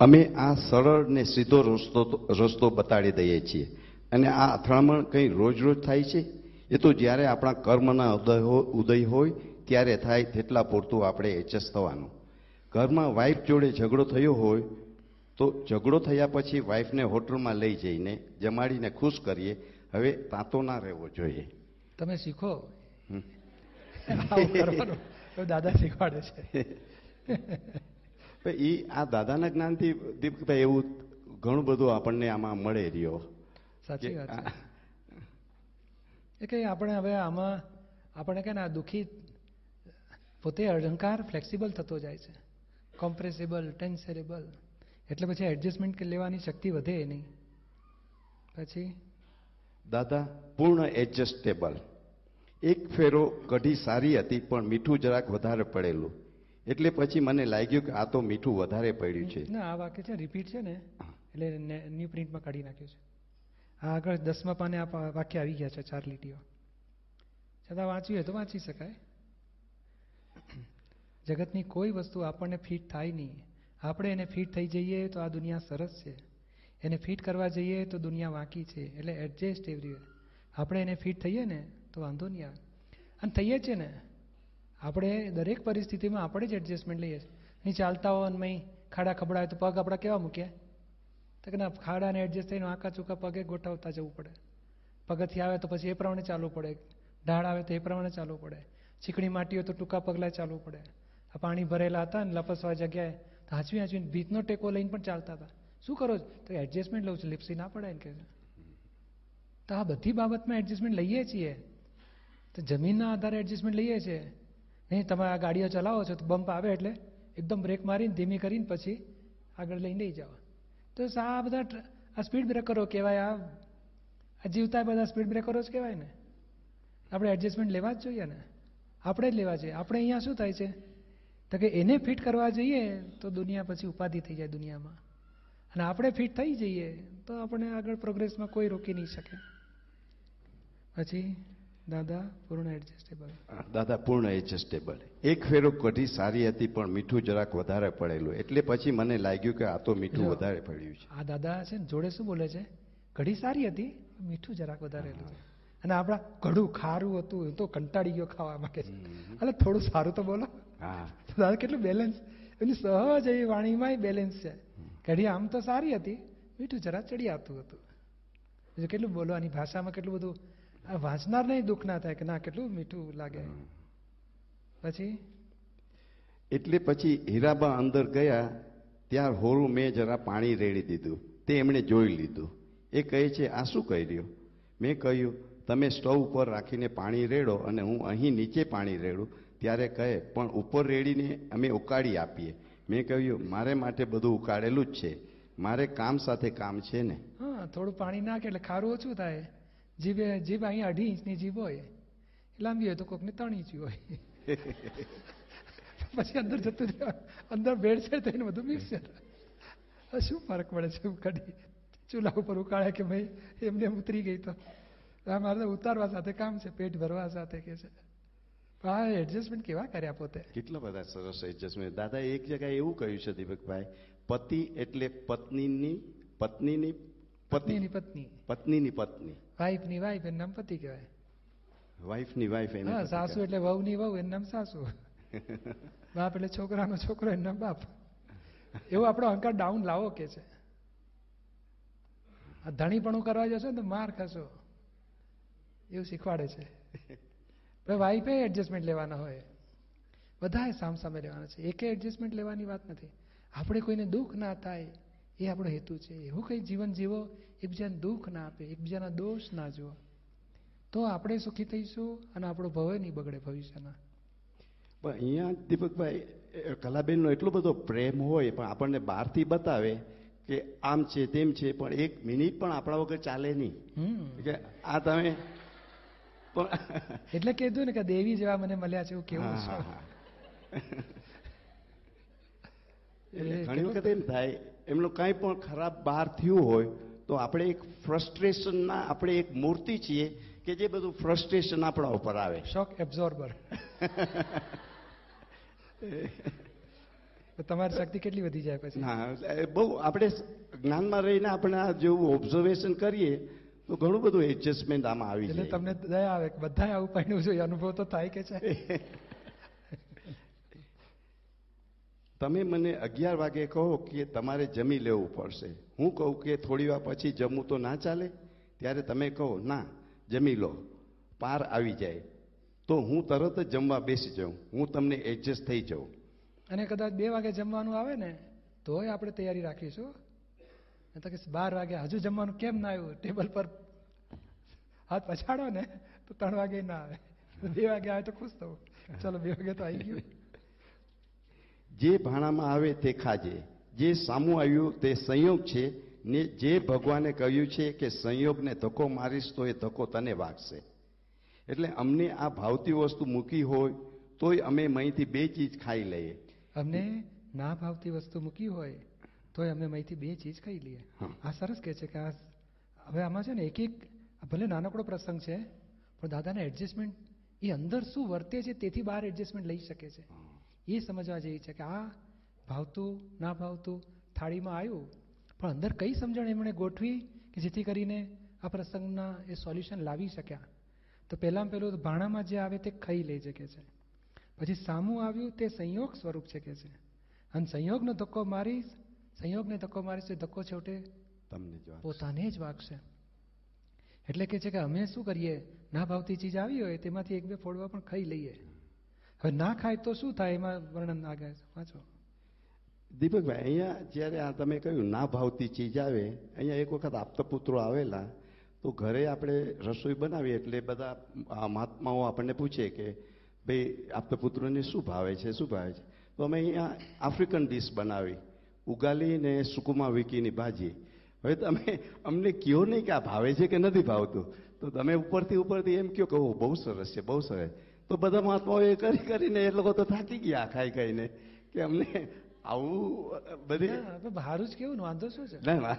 અમે આ સરળ ને સીધો રસ્તો રસ્તો બતાડી દઈએ છીએ. અને આ અથડામણ કંઈ રોજ રોજ થાય છે? એ તો જ્યારે આપણા કર્મના ઉદય ઉદય હોય ત્યારે થાય તેટલા પૂરતું આપણે એડજસ્ટ થવાનું. ઘરમાં વાઈફ જોડે ઝઘડો થયો હોય તો ઝઘડો થયા પછી વાઈફને હોટલમાં લઈ જઈને જમાડીને ખુશ કરીએ. હવે તાતો ના રહેવો જોઈએ. તમે શીખો. દાદા શીખવાડે છે. એ આ દાદાના જ્ઞાનથી દીપકભાઈ એવું ઘણું બધું આપણને આમાં મળે રહ્યો. સાચી વાત એ કે આપણે હવે આમાં આપણે કે ને આ દુઃખી પોતે અહંકાર ફ્લેક્સિબલ થતો જાય છે. કોમ્પ્રેસિબલ ટેન્સરેબલ એટલે પછી એડજસ્ટમેન્ટ લેવાની શક્તિ વધે નહીં. પછી? દાદા પૂર્ણ એડજસ્ટેબલ એક ફેરો કઢી સારી હતી પણ મીઠું જરાક વધારે પડેલું. એટલે પછી મને લાગ્યું કે આ તો મીઠું વધારે પડ્યું છે. ના આ વાક્ય છે રિપીટ છે ને એટલે ન્યૂ પ્રિન્ટમાં કાઢી નાખ્યું છે. આ આગળ દસમા પાને આ વાક્ય આવી ગયા છે ચાર લીટીઓ. છતાં વાંચ્યું હોય તો વાંચી શકાય. જગતની કોઈ વસ્તુ આપણને ફિટ થાય નહીં. આપણે એને ફિટ થઈ જઈએ તો આ દુનિયા સરસ છે. એને ફિટ કરવા જઈએ તો દુનિયા વાંકી છે. એટલે એડજસ્ટ એવરીવેર. આપણે એને ફિટ થઈએ ને તો વાંધો નહીં આવે. અને થઈએ છીએ ને આપણે દરેક પરિસ્થિતિમાં આપણે જ એડજસ્ટમેન્ટ લઈએ છીએ. અહીં ચાલતા હોય અને ખાડા ખબડા હોય તો પગ આપણા કેવા મૂક્યા તો કે ના, ખાડાને એડજસ્ટ થઈને આંકા ચૂકા પગે ગોઠવતા જવું પડે. પગથી આવે તો પછી એ પ્રમાણે ચાલવું પડે. ઢાળ આવે તો એ પ્રમાણે ચાલવું પડે. ચીકણી માટી હોય તો ટૂંકા પગલાં ચાલવું પડે. આ પાણી ભરેલા હતા ને લપસવા જગ્યાએ તો હાંચવી હાંચવીને ભીતનો ટેકો લઈને પણ ચાલતા હતા. શું કરો છો? તો એડજસ્ટમેન્ટ લઉં છું, લિપ્સી ના પડે ને કે તો આ બધી બાબતમાં એડજસ્ટમેન્ટ લઈએ છીએ. તો જમીનના આધારે એડજસ્ટમેન્ટ લઈએ છીએ. નહીં, તમે આ ગાડીઓ ચલાવો છો તો બમ્પ આવે એટલે એકદમ બ્રેક મારીને ધીમી કરીને પછી આગળ લઈને લઈ જાઓ તો આ બધા આ સ્પીડ બ્રેકરો કહેવાય, આ જીવતા બધા સ્પીડ બ્રેકરો જ કહેવાય ને. આપણે એડજસ્ટમેન્ટ લેવા જ જોઈએ ને. આપણે જ લેવા જોઈએ. આપણે અહીંયા શું થાય છે? તો કે એને ફિટ કરવા જઈએ તો દુનિયા પછી ઉપાધિ થઈ જાય દુનિયામાં. અને આપણે ફિટ થઈ જઈએ તો આપણે આગળ પ્રોગ્રેસમાં કોઈ રોકી નહીં શકે. પછી દાદા પૂર્ણ એડજસ્ટેબલ દાદા પૂર્ણ એડજસ્ટેબલ એક ફેરો કઢી સારી હતી પણ મીઠું જરાક વધારે પડેલું. એટલે પછી મને લાગ્યું કે આ તો મીઠું વધારે પડ્યું છે. આ દાદા છે ને જોડે શું બોલે છે? કઢી સારી હતી મીઠું જરાક વધારેલું છે. અને આપણા કડું ખારું હતું એ તો કંટાળી ગયો ખાવા છે એટલે થોડું સારું તો બોલો. હા. દાદા કેટલું બેલેન્સ એની સહજ એવી વાણીમાં બેલેન્સ છે. કઢી આમ તો સારી હતી મીઠું જરા ચડી આવતું હતું. કેટલું કેટલું બોલવાની ભાષામાં કેટલું બધું આ વાંચનારને દુઃખ ના થાય કે ના કેટલું મીઠું લાગે. પછી? એટલે પછી હીરાબા અંદર ગયા ત્યાં હોરું મેં જરા પાણી રેડી દીધું. તે એમણે જોઈ લીધું. એ કહે છે આ શું કર્યું? મેં કહ્યું તમે સ્ટવ ઉપર રાખીને પાણી રેડો અને હું અહીં નીચે પાણી રેડું. ત્યારે કહે પણ ઉપર રેડીને અમે ઉકાળી આપીએ. મેં કહ્યું મારે માટે બધું ઉકાળેલું જ છે. મારે કામ સાથે કામ છે ને. હા થોડું પાણી નાખે એટલે ખારું ઓછું થાય. જીભે જીભ અહીંયા અઢી ઇંચની જીભ હોય લાંબી હોય તો કોકને ત્રણ ઇંચ હોય. પછી અંદર જતું અંદર ભેળસેળ થઈને બધું મિક્સર શું ફરક પડે છે કઢી ચૂલા ઉપર ઉકાળે કે ભાઈ એમને ઉતરી ગઈ તો? મારે ઉતારવા સાથે કામ છે પેટ ભરવા સાથે કે છે. પણ આ એડજસ્ટમેન્ટ કેવા કર્યા પોતે? કેટલા બધા સરસ એડજસ્ટમેન્ટ દાદા એક જગ્યાએ એવું કહ્યું છે દીપકભાઈ પતિ એટલે પત્નીની પત્નીની પત્નીની પત્ની. પત્નીની પત્ની. વાઈફની વાઈફ એનું નામ પતિ કહેવાય. વાઈફની વાઈફ એને હા સાસુ. એટલે વહુની વહુ એનું નામ સાસુ. બાપ એટલે છોકરાનો છોકરો એનું નામ બાપ. એવો આપણો અહંકાર ડાઉન લાવો કે છે. આ ધણીપણું કરવા જશો ને તો માર ખાશો. એવું શીખવાડે છે. ભાઈ વાઈફે એડજસ્ટમેન્ટ લેવાના હોય. બધાએ સામસામે લેવાના છે. એકે એડજસ્ટમેન્ટ લેવાની વાત નથી. આપણે કોઈને દુઃખ ના થાય એ આપણો હેતુ છે. એવું કંઈ જીવન જીવો એકબીજાને દુઃખ ના આપે એકબીજાના દોષ ના જુઓ. તો આપણે સુખી થઈશું અને આપણો ભવે નહીં બગડે ભવિષ્યના. પણ અહીંયા દીપકભાઈ કલાબેનનો એટલો બધો પ્રેમ હોય પણ આપણને બહારથી બતાવે કે આમ છે તેમ છે પણ એક મિનિટ પણ આપણા વગર ચાલે નહીં. કે આ તમે પણ એટલે કીધું ને કે દેવી જેવા મને મળ્યા છે એવું કેવું છે. ઘણી વખત એમ થાય એમનું કાંઈ પણ ખરાબ બહાર થયું હોય તો આપણે એક ફ્રસ્ટ્રેશનના આપણે એક મૂર્તિ છીએ કે જે બધું ફ્રસ્ટ્રેશન આપણા ઉપર આવે. શોક એબ્ઝોર્બર તમારી શક્તિ કેટલી વધી જાય પછી? ના બહુ આપણે જ્ઞાનમાં રહીને આપણે આ જેવું ઓબ્ઝર્વેશન કરીએ તો ઘણું બધું એડજસ્ટમેન્ટ આમાં આવી એટલે તમને દયા આવે બધા આવું છે અનુભવ તો થાય કે છે. તમે મને અગિયાર વાગે કહો કે તમારે જમી લેવું પડશે. હું કહું કે થોડી વાર પછી જમવું તો ના ચાલે? ત્યારે તમે કહો, ના, જમી લો. પાર આવી જાય. તો હું તરત જ જમવા બેસી જાઉં. હું તમને એડજસ્ટ થઈ જાઉં. અને કદાચ બે વાગે જમવાનું આવે ને, તોય આપણે તૈયારી રાખીશું. તો કે બાર વાગે હજુ જમવાનું કેમ ના આવ્યું? ટેબલ પર હાથ પછાડો ને, તો ત્રણ વાગે ના આવે. બે વાગે આવે તો ખુશ થવું. ચલો, બે વાગે તો આવી ગયું. જે ભાણામાં આવે તે ખાજે. જે સામું આવ્યું તે સંયોગ છે ને જે ભગવાને કહ્યું છે કે સંયોગને ધક્કો મારીશ તો એ ધક્કો તને વાગશે. એટલે અમને આ ભાવતી વસ્તુ મૂકી હોય તોય અમે અહીંથી બે ચીજ ખાઈ લઈએ. અમને ના ભાવતી વસ્તુ મૂકી હોય તોય અમે અહીંથી બે ચીજ ખાઈ લઈએ. આ સરસ કહે છે કે આ હવે આમાં છે ને એક એક ભલે નાનકડો પ્રસંગ છે પણ દાદાના એડજસ્ટમેન્ટ એ અંદર શું વર્તે છે તેથી બહાર એડજસ્ટમેન્ટ લઈ શકે છે. એ સમજવા જેવી છે કે આ ભાવતું ના ભાવતું થાળીમાં આવ્યું. પણ અંદર કઈ સમજણ એમણે ગોઠવી કે જેથી કરીને આ પ્રસંગના એ સોલ્યુશન લાવી શક્યા? તો પહેલામાં પહેલું ભાણામાં જે આવે તે ખાઈ લઈ છે કે છે. પછી સામું આવ્યું તે સંયોગ સ્વરૂપ છે કે છે. અને સંયોગનો ધક્કો મારીશ સંયોગને ધક્કો મારીશ છે ધક્કો છેવટે તમને પોતાને જ વાગશે. એટલે કે છે કે અમે શું કરીએ? ના ભાવતી ચીજ આવી હોય તેમાંથી એક બે ફોડવા પણ ખાઈ લઈએ. હવે ના ખાય તો શું થાય? એમાં વર્ણન આગળ વાંચો. દીપકભાઈ અહીંયા જ્યારે આ તમે કહ્યું ના ભાવતી ચીજ આવે, અહીંયા એક વખત આપતા પુત્રો આવેલા, તો ઘરે આપણે રસોઈ બનાવીએ એટલે બધા મહાત્માઓ આપણને પૂછે કે, ભાઈ આપતા પુત્રોને શું ભાવે છે? શું ભાવે છે? તો અમે અહીંયા આફ્રિકન ડીશ બનાવી. ઉગાલી ને સુકુમા વિકીની ભાજી. હવે તમે અમને કહો નહીં કે આ ભાવે છે કે નથી ભાવતું? તો તમે ઉપરથી ઉપરથી એમ કહો કે બહુ સરસ છે, બહુ સરસ. તો બધા મહાત્માઓ એ કરી કરીને એ લોકો તો થાકી ગયા ખાઈ ખાઈને કે અમને આવું બધી ના, જ કેવું વાંધો શું છે? ના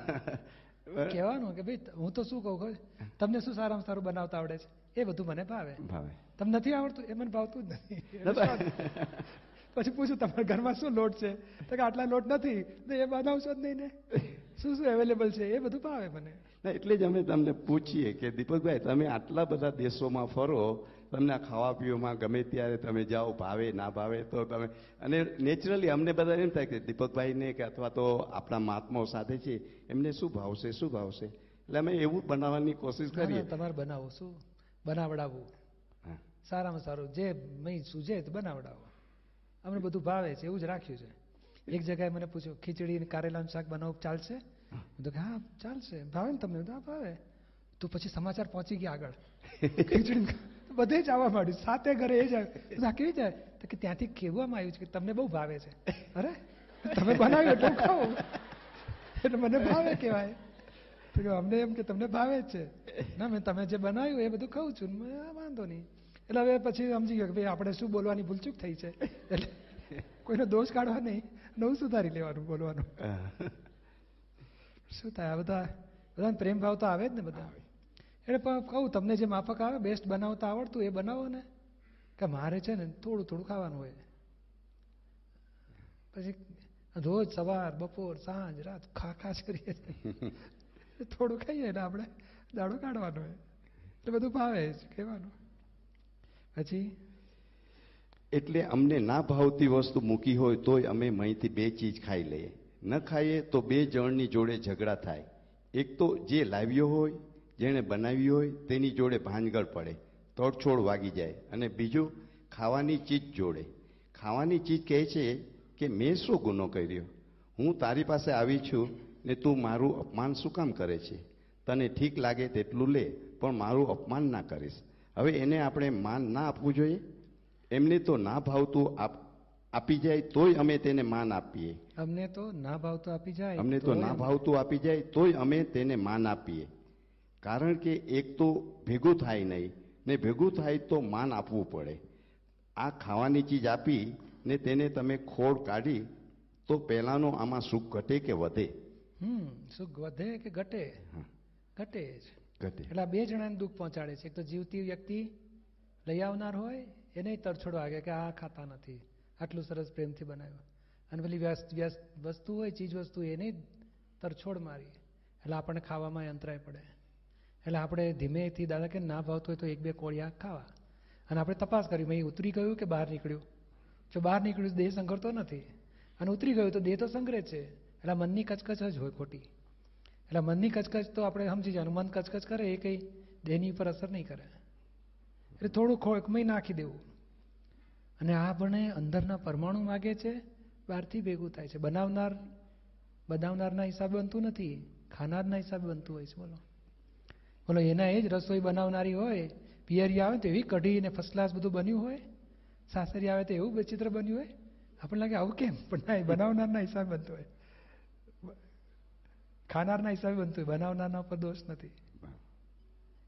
કહેવાનું કે ભાઈ હું તો શું કહું ખબર? તમને શું સારામાં સારું બનાવતા આવડે છે? એ બધું મને ભાવે. ભાવે. તમને નથી આવડતું? એ મને ભાવતું જ નથી. પછી પૂછું તમારા ઘરમાં શું લોટ છે? તો કે આટલા લોટ નથી. તો એ બનાવશો જ નહીં ને. શું શું અવેલેબલ છે? એ બધું ભાવે મને. ના એટલે જ અમે તમને પૂછીએ કે દીપકભાઈ તમે આટલા બધા દેશોમાં ફરો તમને ખાવા પીવામાં ગમે ત્યારે તમે જાઓ ભાવે ના ભાવે તો તમે અને નેચરલી અમને બધા એમ થાય કે દીપકભાઈને કે અથવા તો આપણા મહાત્માઓ સાથે છે એમને શું ભાવશે શું ભાવશે? એટલે અમે એવું બનાવવાની કોશિશ કરીએ. તમારે બનાવો શું? બનાવડાવવું સારામાં સારું. જે મેં સૂજે તો બનાવડાવો. અમને બધું ભાવે છે એવું જ રાખ્યું છે. એક જગ્યાએ મને પૂછ્યું ખીચડી અને કારેલાનું શાક બનાવવું ચાલશે? હું તો કે હા ચાલશે. ભાવે ને તમને. હા ભાવે. તો પછી સમાચાર પહોંચી ગયા આગળ. ખીચડી બધે જ આવવા માંડ્યું. સાતે ઘરે એ જ આવ્યું. કેવી જાય તો કે ત્યાંથી કહેવામાં આવ્યું છે કે તમને બહુ ભાવે છે. અરે તમે બનાવ્યું એટલે ખાઉં. એટલે મને ભાવે કહેવાય. તો કે અમને એમ કે તમને ભાવે જ છે. ના મેં તમે જે બનાવ્યું એ બધું ખાઉં છું. વાંધો નહીં. એટલે હવે પછી સમજી ગયો કે ભાઈ આપણે શું બોલવાની ભૂલચૂક થઈ છે. એટલે કોઈનો દોષ કાઢવા નહીં. નવું સુધારી લેવાનું બોલવાનું. શું થાય? આ બધા બધાને પ્રેમ ભાવ તો આવે જ ને બધા. એટલે પણ કહું તમને જે માફક આવે બેસ્ટ બનાવતા આવડતું એ બનાવો ને. કે મારે છે ને થોડું થોડું ખાવાનું હોય. પછી રોજ સવાર બપોર સાંજ રાત ખા ખાસ કરીએ થોડું ખાઈએ ને આપણે દાડો કાઢવાનો હોય. એટલે બધું ભાવે કહેવાનું પછી? એટલે અમને ના ભાવતી વસ્તુ મૂકી હોય તોય અમે અહીંથી બે ચીજ ખાઈ લઈએ. ન ખાઈએ તો બે જણની જોડે ઝઘડા થાય. એક તો જે લાવ્યો હોય જેણે બનાવ્યું હોય તેની જોડે ભાનગળ પડે તોડછોડ વાગી જાય અને બીજું ખાવાની ચીજ જોડે. ખાવાની ચીજ કહે છે કે મેં શું ગુનો કર્યો? હું તારી પાસે આવી છું ને તું મારું અપમાન શું કામ કરે છે? તને ઠીક લાગે તેટલું લે પણ મારું અપમાન ના કરીશ. હવે એને આપણે માન ના આપવું જોઈએ? એમને તો ના ભાવતું આપ આપી જાય તોય અમે તેને માન આપીએ. અમને તો ના ભાવતું આપી જાય અમને તો ના ભાવતું આપી જાય તોય અમે તેને માન આપીએ. કારણ કે એક તો ભેગું થાય નહીં ને ભેગું થાય તો માન આપવું પડે. આ ખાવાની ચીજ આપી ને તેને તમે ખોડ કાઢી તો પહેલાંનો આમાં સુખ ઘટે કે વધે? હમ સુખ વધે કે ઘટે? ઘટે જ. ઘટે. એટલે બે જણાને દુઃખ પહોંચાડે છે. એક તો જીવતી વ્યક્તિ લઈ આવનાર હોય એને તરછોડ વાગે કે આ ખાતા નથી. આટલું સરસ પ્રેમથી બનાવ્યું. અને પેલી વ્યસ્ત વ્યસ્ત વસ્તુ હોય ચીજ વસ્તુ એને તરછોડ મારી એટલે આપણને ખાવામાં અંતરાય પડે. એટલે આપણે ધીમેથી, દાદા કે ના ભાવતું હોય તો એક બે કોળિયા ખાવા. અને આપણે તપાસ કરી, મેં ઉતરી ગયું કે બહાર નીકળ્યું? જો બહાર નીકળ્યું, દેહ સંઘરતો નથી. અને ઉતરી ગયું તો દેહ તો સંગ્રહ છે. એટલે મનની કચકચ જ હોય ખોટી. એટલે મનની કચકચ તો આપણે સમજી જવાનું. મન કચકચ કરે એ કંઈ દેહની ઉપર અસર નહીં કરે. એટલે થોડું ખોળકમય નાખી દેવું. અને આ આપણે અંદરના પરમાણુ માગે છે, બહારથી ભેગું થાય છે. બનાવનાર, બનાવનારના હિસાબે બનતું નથી. ખાનારના હિસાબે બનતું હોય છે, બોલો. બોલો, એના એ જ રસોઈ બનાવનારી હોય, પિયરી આવે તો એવી કઢી ને ફર્સ્ટ ક્લાસ બધું બન્યું હોય, સાસરી આવે તો એવું વિચિત્ર બન્યું હોય. આપણને લાગે, આવું કેમ? પણ ના, એ બનાવનારના હિસાબે બનતું હોય. ખાનારના હિસાબે બનતું હોય, બનાવનારના ઉપર દોષ નથી.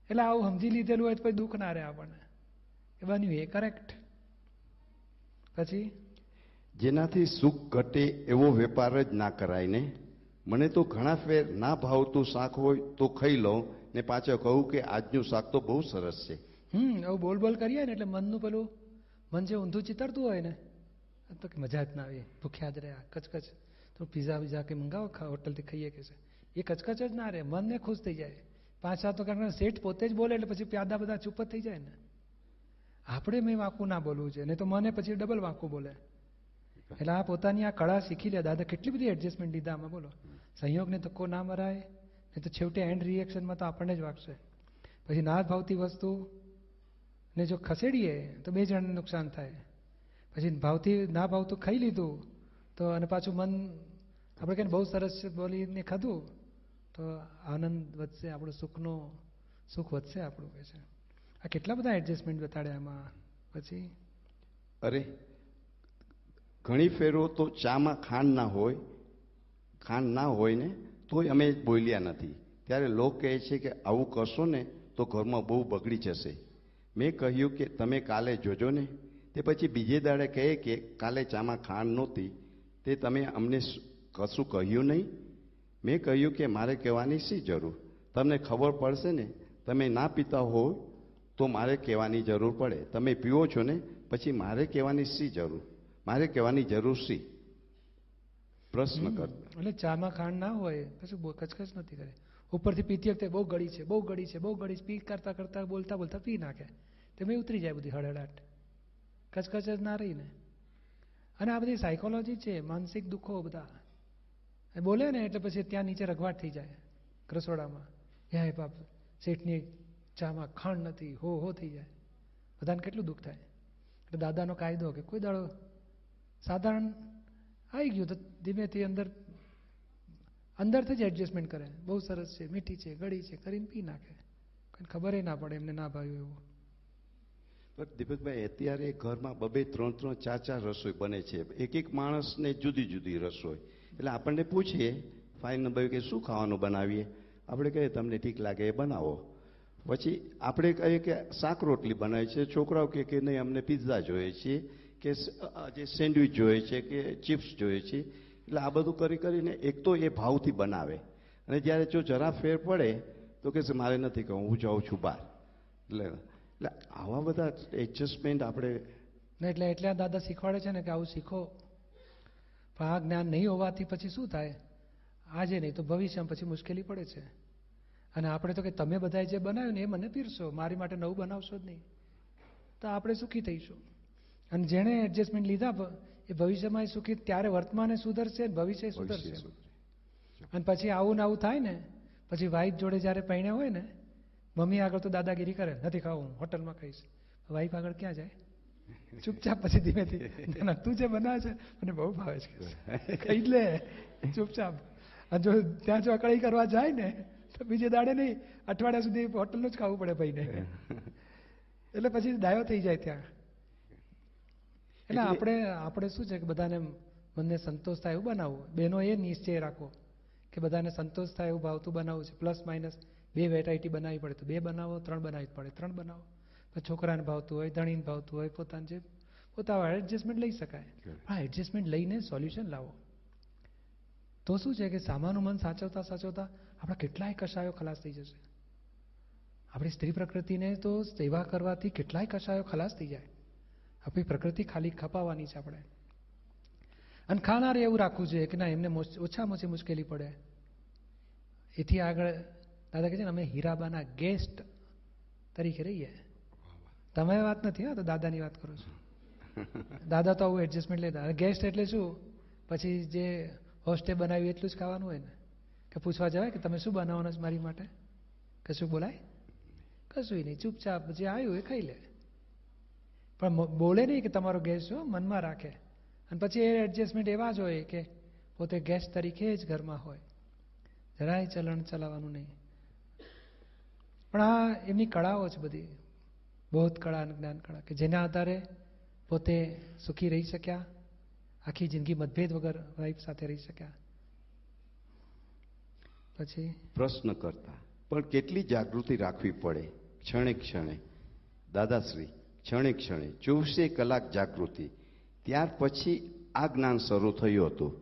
એટલે આવું સમજી લીધેલું હોય તો પછી દુઃખ ના રહે આપણને. એ બન્યું, એ કરેક્ટ પછી? જેનાથી સુખ ઘટે એવો વેપાર જ ના કરાય ને? મને તો ઘણા ફેર ના ભાવતું શાક હોય તો ખાઈ લઉં ને પાછો કહું કે આજનું શાક તો બહુ સરસ છે. હમ આવું બોલ બોલ કરીએ ને એટલે મનનું પેલું, મન જે ઊંધું ચિતરતું હોય ને તો કે મજા જ ના આવે. ભૂખ્યા જ રહ્યા, કચકચ. તો પીઝા બીઝા કે મંગાવો ખા હોટલથી ખાઈએ કે છે. એ કચકચ જ ના રહે, મનને ખુશ થઈ જાય. પાછા તો કારણ શેઠ પોતે જ બોલે એટલે પછી પ્યાદા બધા ચૂપ જ થઈ જાય ને. આપણે મેં વાંકું ના બોલવું છે નહીં તો મને પછી ડબલ વાંકું બોલે. એટલે આ પોતાની આ કળા શીખી લે. દાદા, કેટલી બધી એડજસ્ટમેન્ટ લીધા આમાં, બોલો. સંયોગને ધક્કો ના મરાય. નહીં તો છેવટે એન્ડ રિએક્શનમાં તો આપણને જ વાગશે. પછી ના ભાવતી વસ્તુ ને જો ખસેડીએ તો બે જણને નુકસાન થાય. પછી ભાવથી ના ભાવતું ખાઈ લીધું તો અને પાછું મન આપણે કહીને બહુ સરસ બોલીને ખાધું તો આનંદ વધશે, આપણું સુખનો સુખ વધશે આપણું કે છે. આ કેટલા બધા એડજસ્ટમેન્ટ બતાડ્યા એમાં પછી? અરે, ઘણી ફેરો તો ચામાં ખાંડ ના હોય, ખાંડ ના હોય ને તોય અમે બોલ્યા નથી. ત્યારે લોક કહે છે કે, આવું કરશો ને, તો ઘરમાં બહુ બગડી જશે. મેં કહ્યું કે, તમે કાલે જોજો ને. તે પછી બીજે દાડે કહે કે, કાલે ચામાં ખાંડ નહોતી, તે તમે અમને કશું કહ્યું નહીં? મેં કહ્યું કે, મારે કહેવાની શી જરૂર? તમને ખબર પડશે ને, તમે ના પીતા હો, તો મારે કહેવાની જરૂર પડે. તમે પીવો છો ને, પછી મારે કહેવાની શી જરૂર? મારે કહેવાની જરૂર શી? પ્રશ્ન કરતા. એટલે ચામાં ખાંડ ના હોય પછી બહુ કચકચ નથી કરે. ઉપરથી પીતી વખતે બહુ ગળી છે બહુ ગળી છે બહુ ગળી છે. પી કરતા કરતા બોલતા બોલતા પી નાખે. તેમાં ઉતરી જાય બધી હળહળાટ. કચકચ જ ના રહીને. અને આ બધી સાયકોલોજી છે માનસિક દુઃખો બધા. એ બોલે ને એટલે પછી ત્યાં નીચે રઘવાટ થઈ જાય રસોડામાં. હે બાપ શેઠની ચામાં ખાંડ નથી હો હો થઈ જાય. બધાને કેટલું દુઃખ થાય. એટલે દાદાનો કાયદો કે કોઈ દાડો સાધારણ આવી ગયું તો ધીમેથી અંદર, અંદરથી જ એડજસ્ટમેન્ટ કરે. બહુ સરસ છે, મીઠી છે, ગળી છે, કરીને પી નાખે. કોઈ ખબર ના પડે એમને ના ભાવ્યું એવું. પણ દીપકભાઈ, અત્યારે ઘરમાં બબે ત્રણ ત્રણ ચાર ચાર રસોઈ બને છે. એક એક માણસને જુદી જુદી રસોઈ. એટલે આપણને પૂછીએ ફાઇન નંબર કે શું ખાવાનું બનાવીએ? આપણે કહીએ, તમને ઠીક લાગે એ બનાવો. પછી આપણે કહીએ કે શાક રોટલી બનાવી છે. છોકરાઓ કહે કે નહીં, અમને પિઝા જોઈએ છીએ. કે જે સેન્ડવિચ જોઈએ છે કે ચિપ્સ જોઈએ છે, એટલે આ બધું કરી કરીને એક તો એ ભાવથી બનાવે. અને જ્યારે જો જરા ફેર પડે, તો કે મારે નથી કહું હું જાઉં છું બહાર. એટલે એટલે આવા બધા એડજસ્ટમેન્ટ આપણે એટલે એટલે દાદા શીખવાડે છે ને કે આવું શીખો. પણ આ જ્ઞાન નહીં હોવાથી પછી શું થાય? આજે નહીં, તો ભવિષ્યમાં પછી મુશ્કેલી પડે છે. અને આપણે તો કે તમે બધાએ જે બનાવ્યું ને એ મને પીરશો મારી માટે નવું બનાવશો જ નહીં. તો આપણે સુખી થઈશું. અને જેણે એડજસ્ટમેન્ટ લીધા એ ભવિષ્યમાં સુખી ત્યારે વર્તમાને સુધરશે ભવિષ્ય સુધરશે. અને પછી આવું ને આવું થાય ને પછી વાઈફ જોડે જ્યારે પૈણ્યા હોય ને મમ્મી આગળ તો દાદાગીરી કરે નથી ખાવું હોટલમાં ખાઈશ. વાઈફ આગળ ક્યાં જાય? ચૂપચાપ પછી ધીમેથી ના તું જે બનાવે છે મને બહુ ભાવે છે. ખાઈ લે ચૂપચાપ જો ત્યાં જો અકળાઈ કરવા જાય ને તો બીજે દાડે નહીં અઠવાડિયા સુધી હોટલનું જ ખાવું પડે ભાઈને. એટલે પછી ડાયો થઈ જાય ત્યાં. એટલે આપણે આપણે શું છે કે બધાને મનને સંતોષ થાય એવું બનાવવું. બેનો એ નિશ્ચય રાખો કે બધાને સંતોષ થાય એવું ભાવતું બનાવવું છે. પ્લસ માઇનસ બે વેરાયટી બનાવવી પડે તો બે બનાવો ત્રણ બનાવવી પડે. ત્રણ બનાવો. પછી છોકરાને ભાવતું હોય ધણીને ભાવતું હોય પોતાને જે પોતા એડજસ્ટમેન્ટ લઈ શકાય. હા એડજસ્ટમેન્ટ લઈને સોલ્યુશન લાવો. તો શું છે કે સામાનું મન સાચવતા સાચવતા આપણા કેટલાય કશાયો ખલાસ થઈ જશે. આપણી સ્ત્રી પ્રકૃતિને તો સેવા કરવાથી કેટલાય કશાયો ખલાસ થઈ જાય. આપણી પ્રકૃતિ ખાલી ખપાવવાની છે આપણે. અને ખાનારે એવું રાખવું જોઈએ કે ના, એમને ઓછામાં ઓછી મુશ્કેલી પડે. એથી આગળ દાદા કહે છે ને, અમે હીરાબાના ગેસ્ટ તરીકે રહીએ. તમે વાત નથી હા, તો દાદાની વાત કરું છું. દાદા તો આવું એડજસ્ટમેન્ટ લેતા. ગેસ્ટ એટલે શું? પછી જે હોસ્ટે બનાવ્યું એટલું જ ખાવાનું હોય ને. કે પૂછવા જવાય કે તમે શું બનાવવાના મારી માટે? કશું બોલાય? કશું નહીં. ચૂપચાપ જે આવ્યું એ ખાઈ લે. પણ બોલે નહીં કે તમારો ગેસ્ટ જો મનમાં રાખે. અને પછી એ એડજસ્ટમેન્ટ એવા જ હોય કે પોતે ગેસ્ટ તરીકે જ ઘરમાં હોય. જરાય ચલણ ચલાવવાનું નહીં. પણ આ એમની કળાઓ છે બધી. બૌદ્ધ કળા અને જ્ઞાન કળા કે જેના આધારે પોતે સુખી રહી શક્યા, આખી જિંદગી મતભેદ વગર વાઈફ સાથે રહી શક્યા. પછી? પ્રશ્ન કરતા, પણ કેટલી જાગૃતિ રાખવી પડે? ક્ષણે ક્ષણે. દાદાશ્રી ક્ષણે ક્ષણે ચોવીસે કલાક જાગૃતિ. ત્યાર પછી આ જ્ઞાન શરૂ થયું હતું.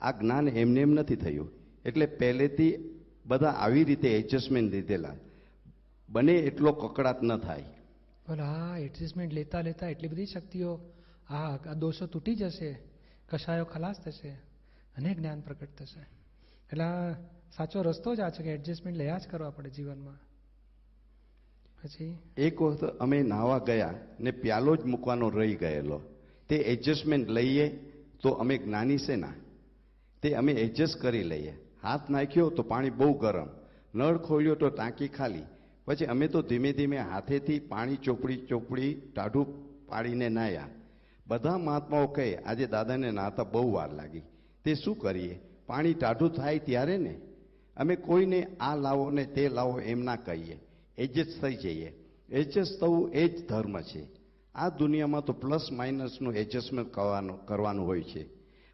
આ જ્ઞાન એમને એમ નથી થયું. એટલે પહેલેથી બધા આવી રીતે એડજસ્ટમેન્ટ લીધેલા. બને એટલો કકડાટ ન થાય. બોલો હા એડજસ્ટમેન્ટ લેતા લેતા એટલી બધી શક્તિઓ, આ આ દોષો તૂટી જશે. કશાયો ખલાસ થશે. અને જ્ઞાન પ્રગટ થશે. એટલે સાચો રસ્તો જ આ છે કે એડજસ્ટમેન્ટ લયા જ કરવા પડે જીવનમાં. પછી? એક વખત અમે નાહવા ગયા ને પ્યાલો જ મૂકવાનો રહી ગયેલો. તે એડજસ્ટમેન્ટ લઈએ તો અમે જ્ઞાની છે ના. તે અમે એડજસ્ટ કરી લઈએ. હાથ નાખ્યો તો પાણી બહુ ગરમ. નળ ખોલ્યો તો ટાંકી ખાલી. પછી અમે તો ધીમે ધીમે હાથેથી પાણી ચોપડી ચોપડી ટાઢું પાડીને નાહ્યા. બધા મહાત્માઓ કહે, આજે દાદાને નાહતા બહુ વાર લાગી. તે શું કરીએ? પાણી ટાઢું થાય ત્યારે ને? અમે કોઈને આ લાવો ને તે લાવો એમ ના કહીએ. એડજસ્ટ થઈ જઈએ. એડજસ્ટ થવું એ જ ધર્મ છે. આ દુનિયામાં તો પ્લસ માઇનસનું એડજસ્ટમેન્ટ કરવાનું કરવાનું હોય છે.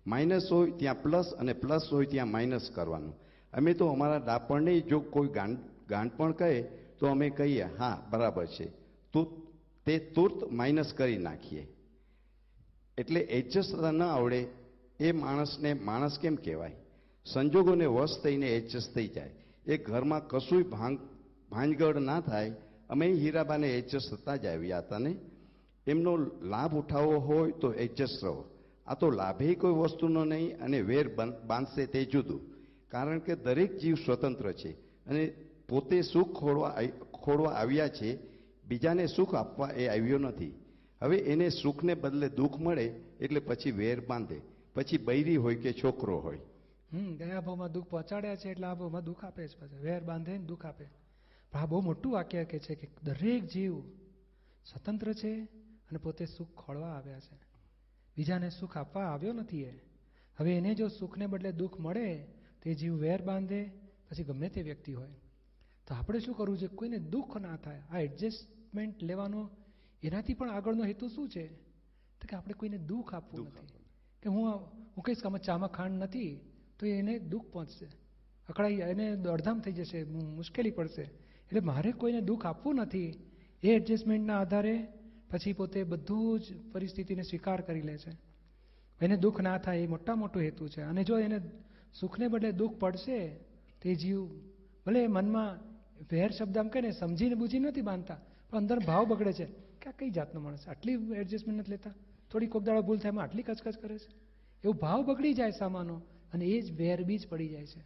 માઇનસ હોય ત્યાં પ્લસ અને પ્લસ હોય ત્યાં માઇનસ કરવાનું. અમે તો અમારા ડાપણને જો કોઈ ગાંડ, ગાંડપણ કહે, તો અમે કહીએ, હા, બરાબર છે. તો તે તુરત માઇનસ કરી નાખીએ. એટલે એડજસ્ટ થતા ન આવડે એ માણસને, માણસ કેમ કહેવાય? સંજોગોને વશ થઈને એડજસ્ટ થઈ જાય. એ ઘરમાં કશુંય ભાંગ ભાંજગડ ના થાય, અમે હીરાબાને એડજસ્ટ થતા જ આવ્યા હતા ને. એમનો લાભ ઉઠાવવો હોય તો એડજસ્ટ રહો. આ તો લાભે કોઈ વસ્તુનો નહીં અને વેર બાંધશે તે જુદું. કારણ કે દરેક જીવ સ્વતંત્ર છે અને પોતે સુખ ખોડવા ખોળવા આવ્યા છે, બીજાને સુખ આપવા એ આવ્યો નથી. હવે એને સુખને બદલે દુઃખ મળે એટલે પછી વેર બાંધે, પછી બૈરી હોય કે છોકરો હોય. હમ ગયા ભાવમાં દુઃખ પહોંચાડ્યા છે એટલે આ ભાવમાં દુઃખ આપે છે વેર બાંધે દુઃખ આપે. પણ આ બહુ મોટું વાક્ય કે છે કે દરેક જીવ સ્વતંત્ર છે અને પોતે સુખ ખોળવા આવ્યા છે. બીજાને સુખ આપવા આવ્યો નથી એ. હવે એને જો સુખને બદલે દુઃખ મળે તે જીવ વેર બાંધે પછી ગમે તે વ્યક્તિ હોય. તો આપણે શું કરવું છે કોઈને દુઃખ ના થાય. આ એડજસ્ટમેન્ટ લેવાનો એનાથી પણ આગળનો હેતુ શું છે? તો કે આપણે કોઈને દુઃખ આપવું નથી. કે હું હું કહીશ કે આમાં ચામાં ખાંડ નથી તો એને દુઃખ પહોંચશે. અકળાઈ એને દોડધામ થઈ જશે. મુશ્કેલી પડશે. એટલે મારે કોઈને દુઃખ આપવું નથી. એ એડજસ્ટમેન્ટના આધારે પછી પોતે બધું જ પરિસ્થિતિને સ્વીકાર કરી લે છે. એને દુઃખ ના થાય એ મોટા મોટો હેતુ છે. અને જો એને સુખને બદલે દુઃખ પડશે, તે જીવ ભલે મનમાં વેર શબ્દ આમ કહે ને સમજીને બુજી નથી બાંધતા, પણ અંદર ભાવ બગડે છે કે આ કઈ જાતનો માણસ આટલી એડજસ્ટમેન્ટ નથી લેતા. થોડી કોક દાડો ભૂલ થાય એમાં આટલી કચકચ કરે છે. એવું ભાવ બગડી જાય સામાનો, અને એ જ વેરબીજ પડી જાય છે.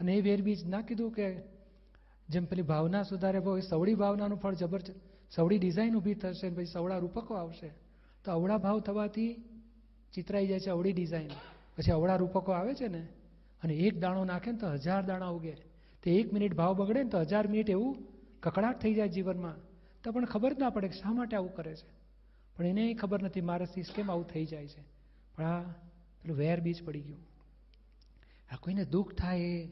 અને એ વેરબીજ ના કીધું કે જેમ પેલી ભાવના સુધારે ભાવ એ સવડી ભાવનાનું ફળ જબરજસ્ત સવડી ડિઝાઇન ઊભી થશે ને પછી સવડા રૂપકો આવશે. તો અવળા ભાવ થવાથી ચિતરાઈ જાય છે અવળી ડિઝાઇન. પછી અવળા રૂપકો આવે છે ને, અને એક દાણો નાખે ને તો હજાર દાણા ઉગે. તો એક મિનિટ ભાવ બગડે ને તો હજાર મિનિટ એવું કકડાટ થઈ જાય જીવનમાં. તો પણ ખબર જ ના પડે કે શા માટે આવું કરે છે. પણ એને ખબર નથી મારાથી કેમ આવું થઈ જાય છે. પણ આ પેલું વેર બીજ પડી ગયું. આ કોઈને દુઃખ થાય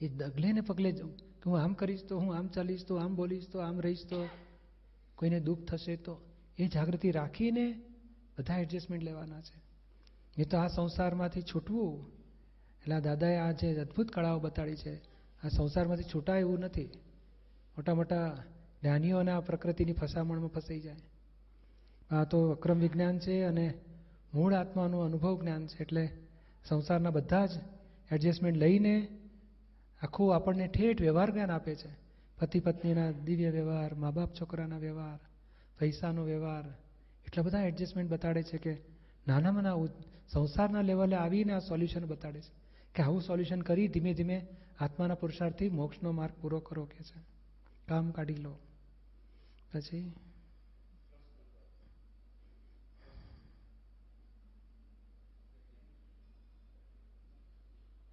એ ડગલે ને પગલે હું આમ કરીશ તો હું આમ ચાલીશ તો આમ બોલીશ તો આમ રહીશ તો કોઈને દુઃખ થશે તો એ જાગૃતિ રાખીને બધા એડજસ્ટમેન્ટ લેવાના છે. એ તો આ સંસારમાંથી છૂટવું. એટલે આ દાદાએ આ જે અદ્ભુત કળાઓ બતાડી છે, આ સંસારમાંથી છૂટાય એવું નથી. મોટા મોટા જ્ઞાનીઓને પ્રકૃતિની ફસામણમાં ફસાઈ જાય. આ તો અક્રમ વિજ્ઞાન છે અને મૂળ આત્માનું અનુભવ જ્ઞાન છે. એટલે સંસારના બધા જ એડજસ્ટમેન્ટ લઈને આખું આપણને ઠેઠ વ્યવહાર જ્ઞાન આપે છે. પતિ પત્નીના દિવ્ય વ્યવહાર મા બાપ છોકરાના વ્યવહાર, પૈસાનો વ્યવહાર, એટલા બધા એડજસ્ટમેન્ટ બતાડે છે કે નાનામાં નાના સંસારના લેવલે આવીને આ સોલ્યુશન બતાડે છે. કે આવું સોલ્યુશન કરી ધીમે ધીમે આત્માના પુરુષાર્થથી મોક્ષનો માર્ગ પૂરો કરો કે છે. કામ કાઢી લો. પછી?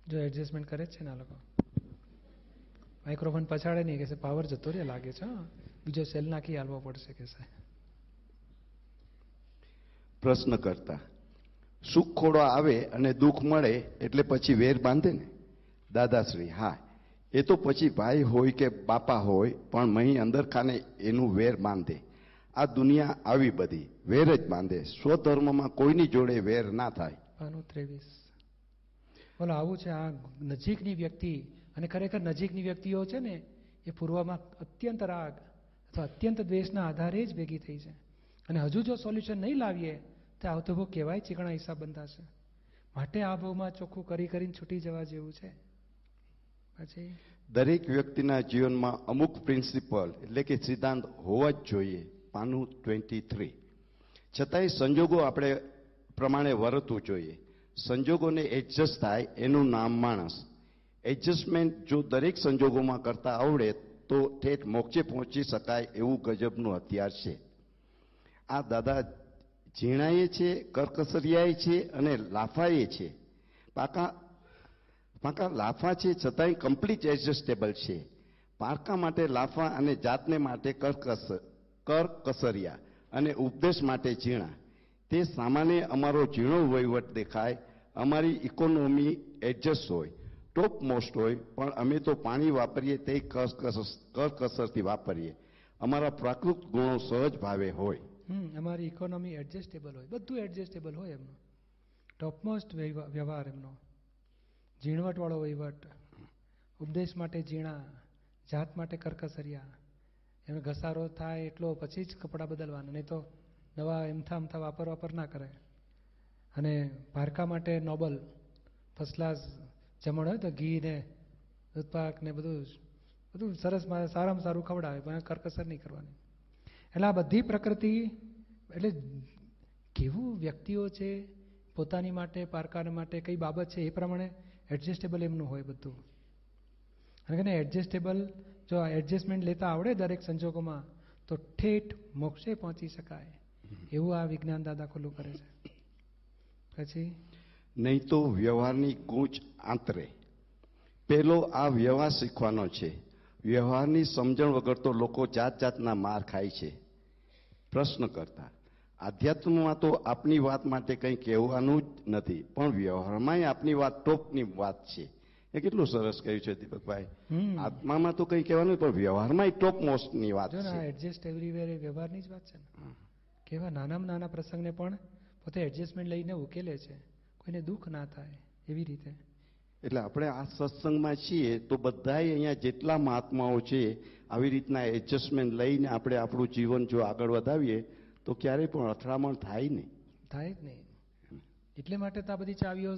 જો એડજસ્ટમેન્ટ કરે છે ને આ લોકો. માઇક્રોફોન પછાડે નહીં કે પાવર જતો રે લાગે છે. બીજો સેલ નાખી હાલવો પડશે કે સાહેબ પ્રશ્ન કરતા સુખ ખોડો આવે અને દુઃખ મળે એટલે પછી વેર બાંધે ને? દાદાશ્રી હા એ તો પછી ભાઈ હોય કે બાપા હોય પણ મહી અંદર ખાને એનું વેર બાંધે. આ દુનિયા આવી બધી વેર જ બાંધે. સ્વધર્મમાં કોઈની જોડે વેર ના થાય. ત્રેવીસ. બોલો આવું છે આ નજીકની વ્યક્તિ અને ખરેખર નજીકની વ્યક્તિઓ છે ને, એ પૂર્વમાં અત્યંત રાગ અથવા અત્યંત દ્વેષના આધારે જ ભેગી થઈ છે. અને હજુ જો સોલ્યુશન નહીં લાવીએ, તો આવતો ભોગ કહેવાય ચીકણા હિસાબ બંધાશે માટે આ ભાવમાં ચોખ્ખું કરી કરીને છૂટી જવા જેવું છે. પછી? દરેક વ્યક્તિના જીવનમાં અમુક પ્રિન્સિપલ એટલે કે સિદ્ધાંત હોવા જ જોઈએ, પાનું ટ્વેન્ટી થ્રી છતાંય સંજોગો આપણે પ્રમાણે વર્તવું જોઈએ. સંજોગોને એડજસ્ટ થાય એનું નામ માણસ. એડજસ્ટમેન્ટ જો દરેક સંજોગોમાં કરતા આવડે, તો ઠેઠ મોક્ષે પહોંચી શકાય એવું ગજબનું હથિયાર છે. આ દાદા ઝીણાએ છે, કરકસરિયાએ છે અને લાફાએ છે. પાકા પાકા લાફા છે છતાંય કમ્પ્લીટ એડજસ્ટેબલ છે. પારકા માટે લાફા અને જાતને માટે કરકસ, કરકસરિયા અને ઉપદેશ માટે ઝીણા. તે સામાન્ય અમારો ઝીણો વહીવટ દેખાય. અમારી ઇકોનોમી એડજસ્ટ હોય. ટોપ મોસ્ટ હોય, પણ અમે તો પાણી વાપરીએ તે કરકસ કરકસરથી વાપરીએ. અમારા પ્રાકૃત ગુણો સહજ ભાવે હોય. અમારી ઇકોનોમી એડજસ્ટેબલ હોય. બધું એડજસ્ટેબલ હોય એમનું. ટોપમોસ્ટ વ્યવહાર એમનો. ઝીણવટવાળો વહીવટ. ઉપદેશ માટે ઝીણા. જાત માટે કરકસરિયા. એનો ઘસારો થાય એટલો પછી જ કપડાં બદલવાના. નહીં તો નવા એમથા અમથા વાપર વાપર ના કરે. અને ભારકા માટે નોબલ. ફર્સ્ટ ક્લાસ જમણ હોય તો ઘી ને દૂધપાક ને બધું બધું સરસ મારે સારામાં સારું ખવડાવે પણ કરકસર નહીં કરવાની. એટલે આ બધી પ્રકૃતિ એટલે કેવું વ્યક્તિઓ છે પોતાની માટે પારકાને માટે કઈ બાબત છે એ પ્રમાણે એડજસ્ટેબલ એમનું હોય બધું. અને કે એડજસ્ટેબલ જો આ એડજસ્ટમેન્ટ લેતા આવડે દરેક સંજોગોમાં તો ઠેઠ મોક્ષે પહોંચી શકાય. એવું આ વિજ્ઞાન દાદા ખુલ્લું કરે છે. પછી? નહીં તો વ્યવહારની ગૂંચ આંતરે. પહેલો આ વ્યવહાર શીખવાનો છે. વ્યવહારની સમજણ વગર તો લોકો જાત જાતના માર ખાય છે. પ્રશ્ન કરતા આધ્યાત્મમાં તો આપની વાત માટે કંઈ કહેવાનું જ નથી પણ વ્યવહારમાંય આપની વાત ટોપની વાત છે. એ કેટલું સરસ કહ્યું છે દીપકભાઈ. આત્મામાં તો કંઈ કહેવાનું પણ વ્યવહારમાં ટોપ મોસ્ટની વાત છે. એડજસ્ટ એવરીવેર એ વ્યવહારની જ વાત છે ને. કેવા નાનામાં નાના પ્રસંગને પણ પોતે એડજસ્ટમેન્ટ લઈને ઉકેલે છે. કોઈને દુઃખ ના થાય એવી રીતે. એટલે આપણે આ સત્સંગમાં છીએ તો બધાય અહીંયા જેટલા મહાત્માઓ છે આવી રીતના એડજસ્ટમેન્ટ લઈને આપણે આપણું જીવન જો આગળ વધાવીએ તો ક્યારેય પણ અથડામણ થાય નહીં. થાય જ નહીં. એટલે માટે તો આ બધી ચાવીઓ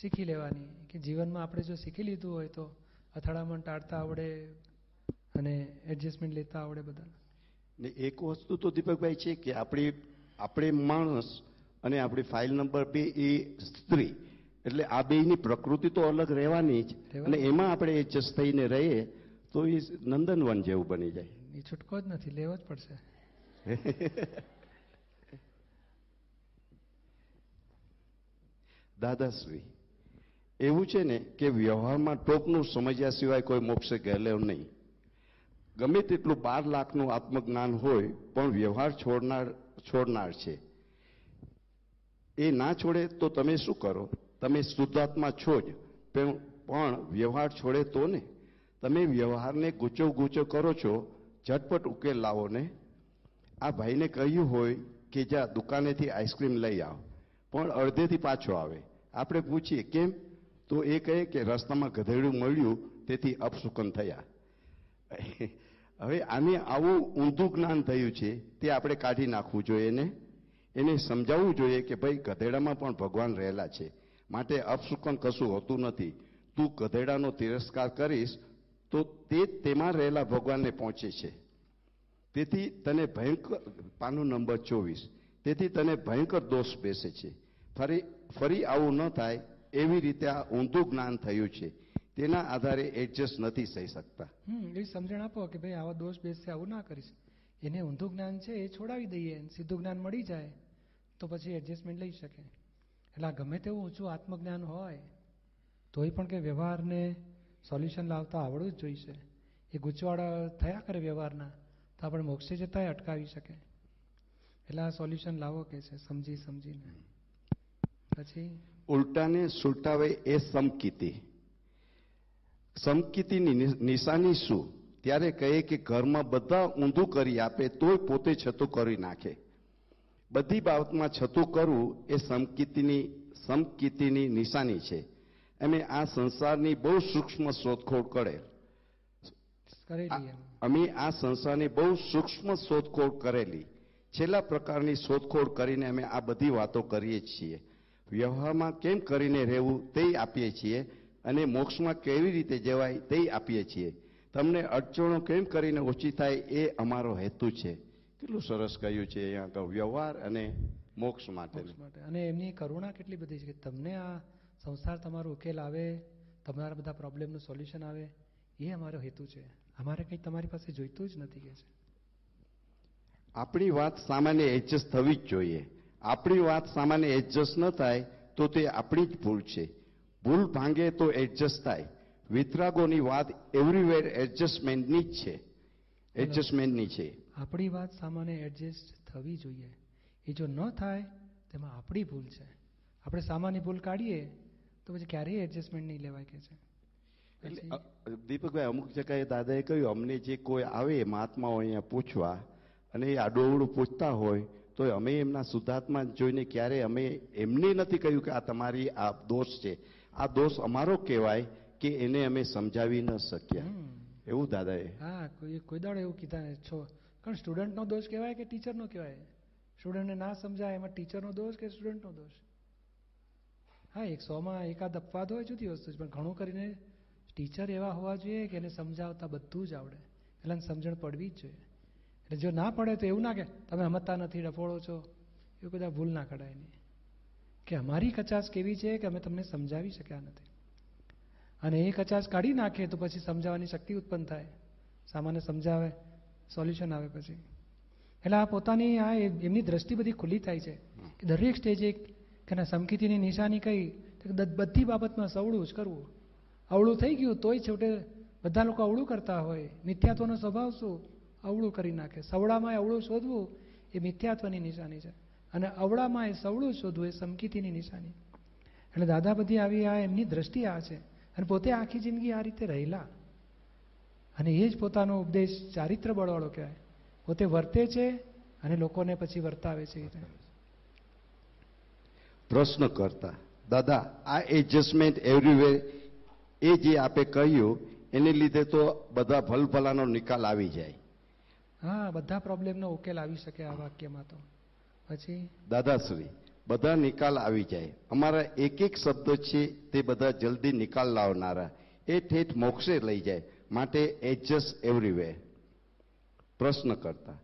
શીખી લેવાની કે જીવનમાં આપણે જો શીખી લીધું હોય તો અથડામણ ટાળતા આવડે અને એડજસ્ટમેન્ટ લેતા આવડે બધા ને એક વસ્તુ તો દીપકભાઈ છે કે આપણી આપણે માણસ અને આપણી ફાઇલ નંબર બે એ સ્ત્રી. એટલે આ બેની પ્રકૃતિ તો અલગ રહેવાની જ. અને એમાં આપણે એડજસ્ટ થઈને રહીએ તો એ નંદનવન જેવું બની જાય. એ છૂટકો જ નથી લેવો જ પડશે. દાદાશ્રી એવું છે ને કે વ્યવહારમાં ટોપનું સમજ્યા સિવાય કોઈ મોક્ષે ગયેલો નહીં. ગમે તેટલું બાર લાખનું આત્મજ્ઞાન હોય પણ વ્યવહાર છોડનાર છોડનાર છે. એ ના છોડે તો તમે શું કરો? તમે શુદ્ધાત્મા છો જ. પણ વ્યવહાર છોડે તો ને? તમે વ્યવહારને ગૂંચો ગૂંચો કરો છો, ઝટપટ ઉકેલ લાવો ને? આ ભાઈને કહ્યું હોય કે જા દુકાનેથી આઈસ્ક્રીમ લઈ આવ, પણ અડધેથી પાછો આવે. આપણે પૂછીએ, કેમ? તો એ કહે કે રસ્તામાં ગધેડું મળ્યું, તેથી અપશુકન થયા. હવે આને આવું ઊંધું જ્ઞાન થયું છે, તે આપણે કાઢી નાખવું જોઈએ ને? એને સમજાવવું જોઈએ કે ભાઈ, ગધેડામાં પણ ભગવાન રહેલા છે. માટે અપશુકન કશું હોતું નથી. તું ગધેડાનો તિરસ્કાર કરીશ, તો તે તેમાં રહેલા ભગવાનને પહોંચે છે. તેથી તને ભયંકર, પાનું નંબર ચોવીસ. તેથી તને ભયંકર દોષ બેસે છે. ફરી ફરી આવું ન થાય, એવી રીતે આ ઊંધું જ્ઞાન થયું છે. તેના આધારે એડજસ્ટ નથી થઈ શકતા. એવી સમજણ આપો કે ભાઈ, આવા દોષ બેસે, આવું ના કરીશ. એને ઊંધું જ્ઞાન છે, એ છોડાવી દઈએ. સીધું જ્ઞાન મળી જાય. તો પછી એડજસ્ટમેન્ટ લઈ શકે. એટલે આ ગમે તેવું ઊંચું આત્મજ્ઞાન હોય, તોય પણ કે વ્યવહારને સોલ્યુશન લાવતા આવડવું જ જોઈશે. એ ગૂંચવાડા થયા કરે વ્યવહારના, તો આપણે મોક્ષે જતાંય અટકાવી શકે. એટલે આ સોલ્યુશન લાવો કે છે, સમજી સમજીને. પછી? ઉલટાને સુલટાવે એ સમકીતિ. સમકીતિની નિશાની શું? ત્યારે કહે કે ઘરમાં બધા ઊંધું કરી આપે, તોય પોતે છતું કરી નાખે. બધી બાબતમાં છતું કરવું એ સમકીતિની સમકીતિની નિશાની છે. અમે આ સંસારની બહુ સૂક્ષ્મ શોધખોળ કરે. અમે આ સંસારની બહુ સૂક્ષ્મ શોધખોળ કરેલી. છેલ્લા પ્રકારની શોધખોળ કરીને અમે આ બધી વાતો કરીએ છીએ. વ્યવહારમાં કેમ કરીને રહેવું તે આપીએ છીએ અને મોક્ષમાં કેવી રીતે જવાય તે આપીએ છીએ. તમને અડચણો કેમ કરીને ઓછી થાય એ અમારો હેતુ છે. કેટલું સરસ કહ્યું છે અહીંયા આગળ વ્યવહાર અને મોક્ષ માટે. માટે. અને એમની કરુણા કેટલી બધી છે કે તમને આ સંસાર તમારો ઉકેલ આવે તમારા બધા પ્રોબ્લેમનું સોલ્યુશન આવે એ અમારો હેતુ છે. અમારે કંઈ તમારી પાસે જોઈતું જ નથી કે છે. આપણી વાત સામાન્ય એડજસ્ટ થવી જ જોઈએ. આપણી વાત સામાન્ય એડજસ્ટ ન થાય તો તે આપણી જ ભૂલ છે. ભૂલ ભાંગે તો એડજસ્ટ થાય. વિતરાગોની વાત એવરીવેર એડજસ્ટમેન્ટની જ છે. એડજસ્ટમેન્ટની છે આપણી વાત સામાન્ય એડજસ્ટ થવી જોઈએ. એ જો ન થાય તેમાં આપણી ભૂલ છે. આપણે સામાન્ય ભૂલ કાઢીએ તો પછી ક્યારેય એડજસ્ટમેન્ટ નહીં લેવાય કે છે. એટલે દીપકભાઈ અમુક જગ્યાએ દાદાએ કહ્યું અમને જે કોઈ આવે મહાત્માઓ અહીંયા પૂછવા અને એ આડોવડું પૂછતા હોય તો અમે એમના શુદ્ધાત્મા જોઈને ક્યારે અમે એમને નથી કહ્યું કે આ તમારી આ દોષ છે. આ દોષ અમારો કહેવાય કે એને અમે સમજાવી ન શક્યા. એવું દાદાએ હા, કોઈ કોઈ દાડો એવું કીધા છો કારણ સ્ટુડન્ટનો દોષ કહેવાય કે ટીચરનો કહેવાય? સ્ટુડન્ટને ના સમજાય, એમાં ટીચરનો દોષ કે સ્ટુડન્ટનો દોષ? હા, એક સોમાં એકાદ અપવાદ હોય જુદી વસ્તુ પણ ઘણું કરીને ટીચર એવા હોવા જોઈએ કે એને સમજાવતા બધું જ આવડે. એટલે સમજણ પડવી જ જોઈએ. એટલે જો ના પડે તો એવું ના કે, તમે સમજતા નથી, ડફોળો છો. એવું બધા ભૂલ ના કઢાય નહીં કે અમારી કચાશ કેવી છે કે અમે તમને સમજાવી શક્યા નથી? અને એ કચાશ કાઢી નાખે તો પછી સમજાવવાની શક્તિ ઉત્પન્ન થાય. સામાન્ય સમજાવે સોલ્યુશન આવે પછી. એટલે આ પોતાની આ એમની દ્રષ્ટિ બધી ખુલ્લી થાય છે. કે દરેક સ્ટેજે કે ના સમકીતીની નિશાની કઈ બધી બાબતમાં સવળું જ કરવું. અવળું થઈ ગયું તોય છેવટે બધા લોકો અવળું કરતા હોય. મિથ્યાત્વનો સ્વભાવ શું? અવળું કરી નાખે. સવડામાં અવળું શોધવું એ મિથ્યાત્વની નિશાની છે. અને અવળામાં એ સવળું શોધવું એ સમકીતીની નિશાની. એટલે દાદા બધી આવી આ એમની દ્રષ્ટિ આ છે. અને પોતે આખી જિંદગી આ રીતે રહેલા. અને એ જ પોતાનો ઉપદેશ ચારિત્ર બળવાળો કહેવાય. પોતે વર્તે છે અને લોકોને પછી વર્તાવે છે પ્રશ્ન કરતા દાદા આ એડજસ્ટમેન્ટ એવરીવેર એ જે આપે કહ્યું એને લીધે તો બધા ભલભલાનો નિકાલ આવી જાય. હા બધા પ્રોબ્લેમનો ઉકેલ આવી શકે આ વાક્યમાં તો. પછી? દાદાશ્રી બધા નિકાલ આવી જાય. અમારા એક એક શબ્દ છે તે બધા જલ્દી નિકાલ લાવનારા. એ ઠેઠ મોક્ષે લઈ જાય. માટે એડજસ્ટ એવરીવેર પ્રશ્ન કરતા.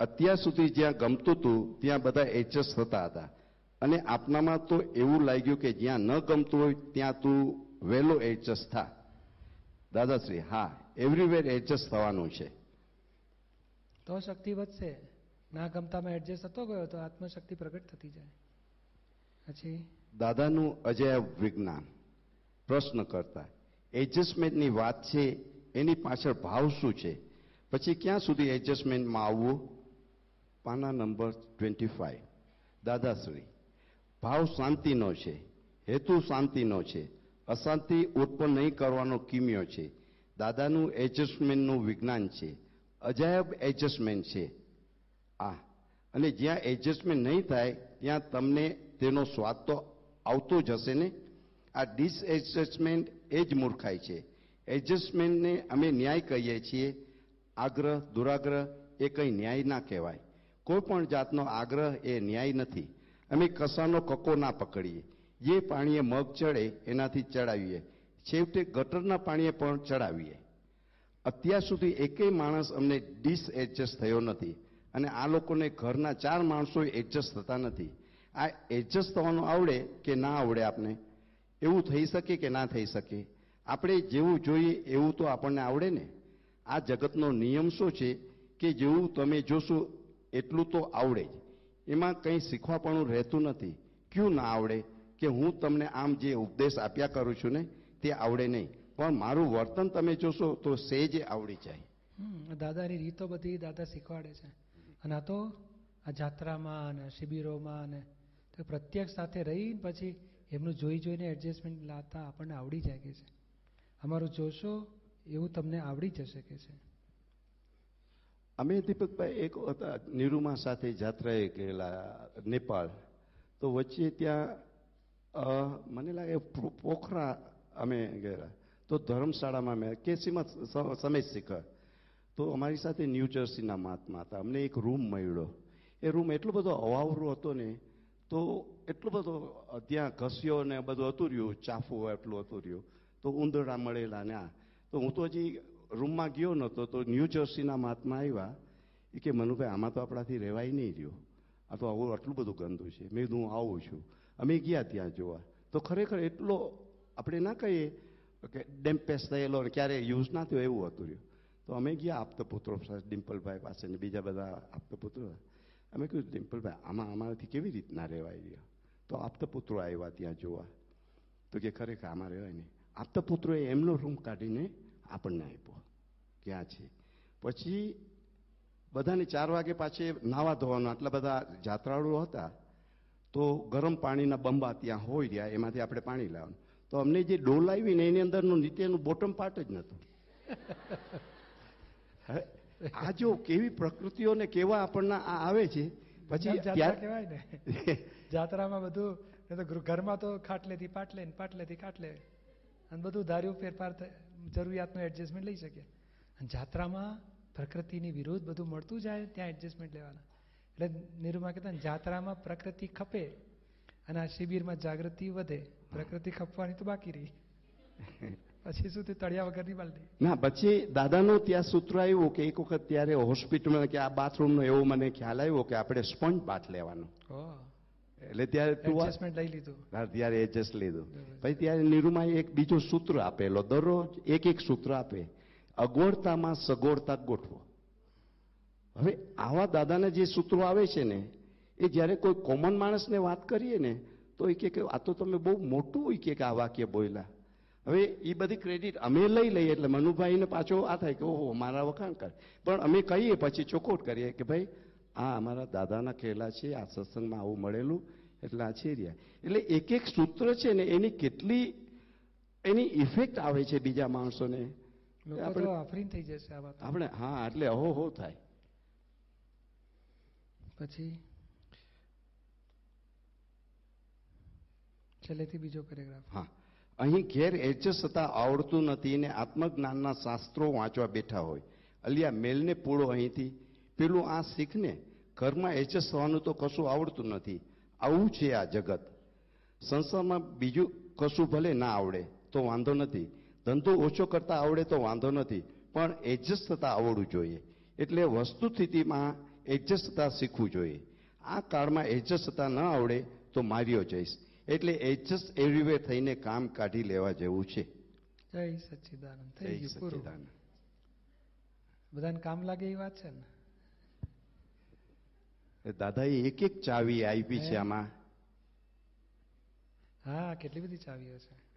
અત્યાર સુધી જ્યાં ગમતું હતું, ત્યાં બધા એડજસ્ટ થતા હતા. અને આપનામાં તો એવું લાગ્યું કે જ્યાં ન ગમતું હોય, ત્યાં તું વહેલો એડજસ્ટ થા. દાદાશ્રી, હા એવરીવેર એડજસ્ટ થવાનું છે. તો શક્તિ વધશે. ના ગમતામાં એડજસ્ટ થતો ગયો તો આત્મશક્તિ પ્રગટ થતી જાય. પછી? દાદાનું અજય વિજ્ઞાન. પ્રશ્ન કરતા એડજસ્ટમેન્ટની વાત છે, એની પાછળ ભાવ શું છે? પછી ક્યાં સુધી એડજસ્ટમેન્ટમાં આવવું? પાના નંબર ટ્વેન્ટી ફાઈવ દાદાશ્રી, ભાવ શાંતિનો છે, હેતુ શાંતિનો છે, અશાંતિ ઉત્પન્ન નહીં કરવાનો કિમ્યો છે. દાદાનું એડજસ્ટમેન્ટનું વિજ્ઞાન છે, અજાયબ એડજસ્ટમેન્ટ છે. આ. અને જ્યાં એડજસ્ટમેન્ટ નહીં થાય, ત્યાં તમને તેનો સ્વાદ તો આવતો જ હશે ને? આ ડિસએડજસ્ટમેન્ટ એ જ મૂર્ખાઈ છે. એડજસ્ટમેન્ટને અમે ન્યાય કહીએ છીએ. આગ્રહ, દુરાગ્રહ એ કંઈ ન્યાય ના કહેવાય. કોઈ પણ જાતનો આગ્રહ એ ન્યાય નથી. અમે કસાનો કકો ના પકડીએ. જે પાણીએ મગ ચડે એનાથી ચડાવીએ. છેવટે ગટરના પાણીએ પણ ચડાવીએ. અત્યાર સુધી એકેય માણસ અમને ડિસએડજસ્ટ થયો નથી. અને આ લોકોને ઘરના ચાર માણસો એડજસ્ટ થતા નથી. આ એડજસ્ટ થવાનું આવડે કે ના આવડે આપને? એવું થઈ શકે કે ના થઈ શકે? આપણે જેવું જોઈએ એવું તો આપણને આવડે ને? આ જગતનો નિયમ શું છે કે જેવું તમે જોશો એટલું તો આવડે જ. એમાં કંઈ શીખવાપણું રહેતું નથી. ક્યું ના આવડે? કે હું તમને આમ જે ઉપદેશ આપ્યા કરું છું ને, તે આવડે નહીં. પણ મારું વર્તન તમે જોશો તો સહેજે આવડી જાય. દાદાની રીતો બધી દાદા શીખવાડે છે. અને આ તો આ જાત્રામાં અને શિબિરોમાં અને તો પ્રત્યક્ષ સાથે રહીને પછી એમનું જોઈ જોઈને એડજસ્ટમેન્ટ લાવતા આપણને આવડી જાય કે છે. અમારું જોશો એવું તમને આવડી જશે કે છે. અમે દીપકભાઈ એક હતા નિરૂમા સાથે જાત્રાએ ગયેલા નેપાળ. તો વચ્ચે ત્યાં મને લાગે પોખરા અમે ગયેલા. તો ધર્મશાળામાં મેં કેસીમાં સમય શિખર. તો અમારી સાથે ન્યૂ જર્સીના મહાત્મા હતા. અમને એક રૂમ મળ્યો. એ રૂમ એટલો બધો અવાવરો હતો ને, તો એટલો બધો ત્યાં ઘસ્યો ને બધું હતું રહ્યું, ચાફું એટલું હતું રહ્યું. તો ઉંદરડા મળેલા ને આ. તો હું તો હજી રૂમમાં ગયો નહોતો, તો ન્યૂ જર્સીના મહાત્મા આવ્યા. એ કે, મનુભાઈ, આમાં તો આપણાથી રહેવાય નહીં રહ્યો. આ તો આવું આટલું બધું ગંદુ છે. મેં કીધું, હું આવું છું. અમે ગયા ત્યાં જોવા. તો ખરેખર એટલો આપણે ના કહીએ કે ડેમ્પેસ થયેલો ક્યારે યુઝ ના થયો એવું હતું રહ્યું. તો અમે ગયા આપતપુત્રો પુત્રો ડિમ્પલભાઈ પાસે ને બીજા બધા આપતપુત્રો. અમે કહ્યું ડિમ્પલભાઈ આમાં અમારાથી કેવી રીતના રહેવાય ગયો તો આપતપુત્રો આવ્યા ત્યાં જોવા. તો કે, ખરેખર આમાં રહેવાય નહીં. આપતપુત્રોએ એમનો રૂમ કાઢીને આપણને આપ્યો. ક્યાં છે? પછી બધાને ચાર વાગે પાછે નાવા ધોવાનું, આટલા બધા જાત્રાળુઓ હતા, તો ગરમ પાણીના બંબા ત્યાં હોય રહ્યા, એમાંથી આપણે પાણી લાવવાનું. તો અમને જે ડોલ આવી ને એની અંદરનું નીચેનું બોટમ પાર્ટ જ નહોતું. આ જો કેવી પ્રકૃતિઓ ને કેવા આપણને આ આવે છે પછી કહેવાય ને. જાત્રામાં બધું તો ઘરમાં તો ખાટલેથી પાટલે ને પાટલેથી ખાટલે અને બધું ધાર્યું ફેરફાર જરૂરિયાતનું એડજસ્ટમેન્ટ લઈ શકે. અને જાત્રામાં પ્રકૃતિની વિરુદ્ધ બધું મળતું જાય ત્યાં એડજસ્ટમેન્ટ લેવાના. એટલે નિરૂમા કહેતા ને જાત્રામાં પ્રકૃતિ ખપે અને આ શિબિરમાં જાગૃતિ વધે. પ્રકૃતિ ખપવાની તો બાકી રહી. પછી શું તે તળિયા વગરની બાલટી ના પછી દાદાનું ત્યાં સૂત્ર આવ્યું કે એક વખત ત્યારે હોસ્પિટલમાં કે આ બાથરૂમનો એવો મને ખ્યાલ આવ્યો કે આપણે સ્પંજ બાથ લેવાનો. એટલે ત્યારે તું લઈ લીધું. ત્યારે એડજસ્ટ લીધું. પછી ત્યારે નિરૂમાએ એક બીજો સૂત્ર આપેલો દરરોજ એક એક સૂત્ર આપે. અગવડતામાં સગવડતા ગોઠવો. હવે આવા દાદાના જે સૂત્રો આવે છે ને એ જ્યારે કોઈ કોમન માણસને વાત કરીએ ને તો એ કે કે આ તો તમે બહુ મોટું હોય કે કે આ વાક્ય બોલ્યા. હવે એ બધી ક્રેડિટ અમે લઈ લઈએ એટલે મનુભાઈને પાછો આ થાય કે ઓહો મારા વખાણ કરે. પણ અમે કહીએ પછી ચોખોટ કરીએ કે ભાઈ આ અમારા દાદાના કહેલા છે આ સત્સંગમાં આવું મળેલું એટલે આ છે રહ્યા. એટલે એક એક સૂત્ર છે ને એની કેટલી એની ઇફેક્ટ આવે છે બીજા માણસોને. આપણે આફરીન થઈ જશે આ વાત આપણે હા એટલે અહો હો થાય. પછી? છેલ્લેથી બીજો પેરેગ્રાફ હા. અહીં ઘેર એડજસ્ટ થતા આવડતું નથી ને આત્મજ્ઞાનના શાસ્ત્રો વાંચવા બેઠા હોય. અલિયા મેલને પૂળો અહીંથી. પેલું આ શીખને ઘરમાં એડજસ્ટ થવાનું તો કશું આવડતું નથી. આવું છે આ જગત. સંસારમાં બીજું કશું ભલે ના આવડે તો વાંધો નથી. ધંધો ઓછો કરતા આવડે તો વાંધો નથી. પણ એડજસ્ટ થતા આવડવું જોઈએ. એટલે વસ્તુ સ્થિતિમાં એડજસ્ટ થતા શીખવું જોઈએ. આ કાળમાં એડજસ્ટ થતા ન આવડે તો માર્યો જઈશ. એટલે એડજસ્ટ એવરીવે થઈને કામ કાઢી લેવા જેવું છે. જય સચ્ચિદાનંદ. થઈ ગયું પૂરું. બધાને કામ લાગે એ વાત છે ને? એ દાદાએ એક એક ચાવી આપી છે આમાં. હા કેટલી બધી ચાવીઓ છે.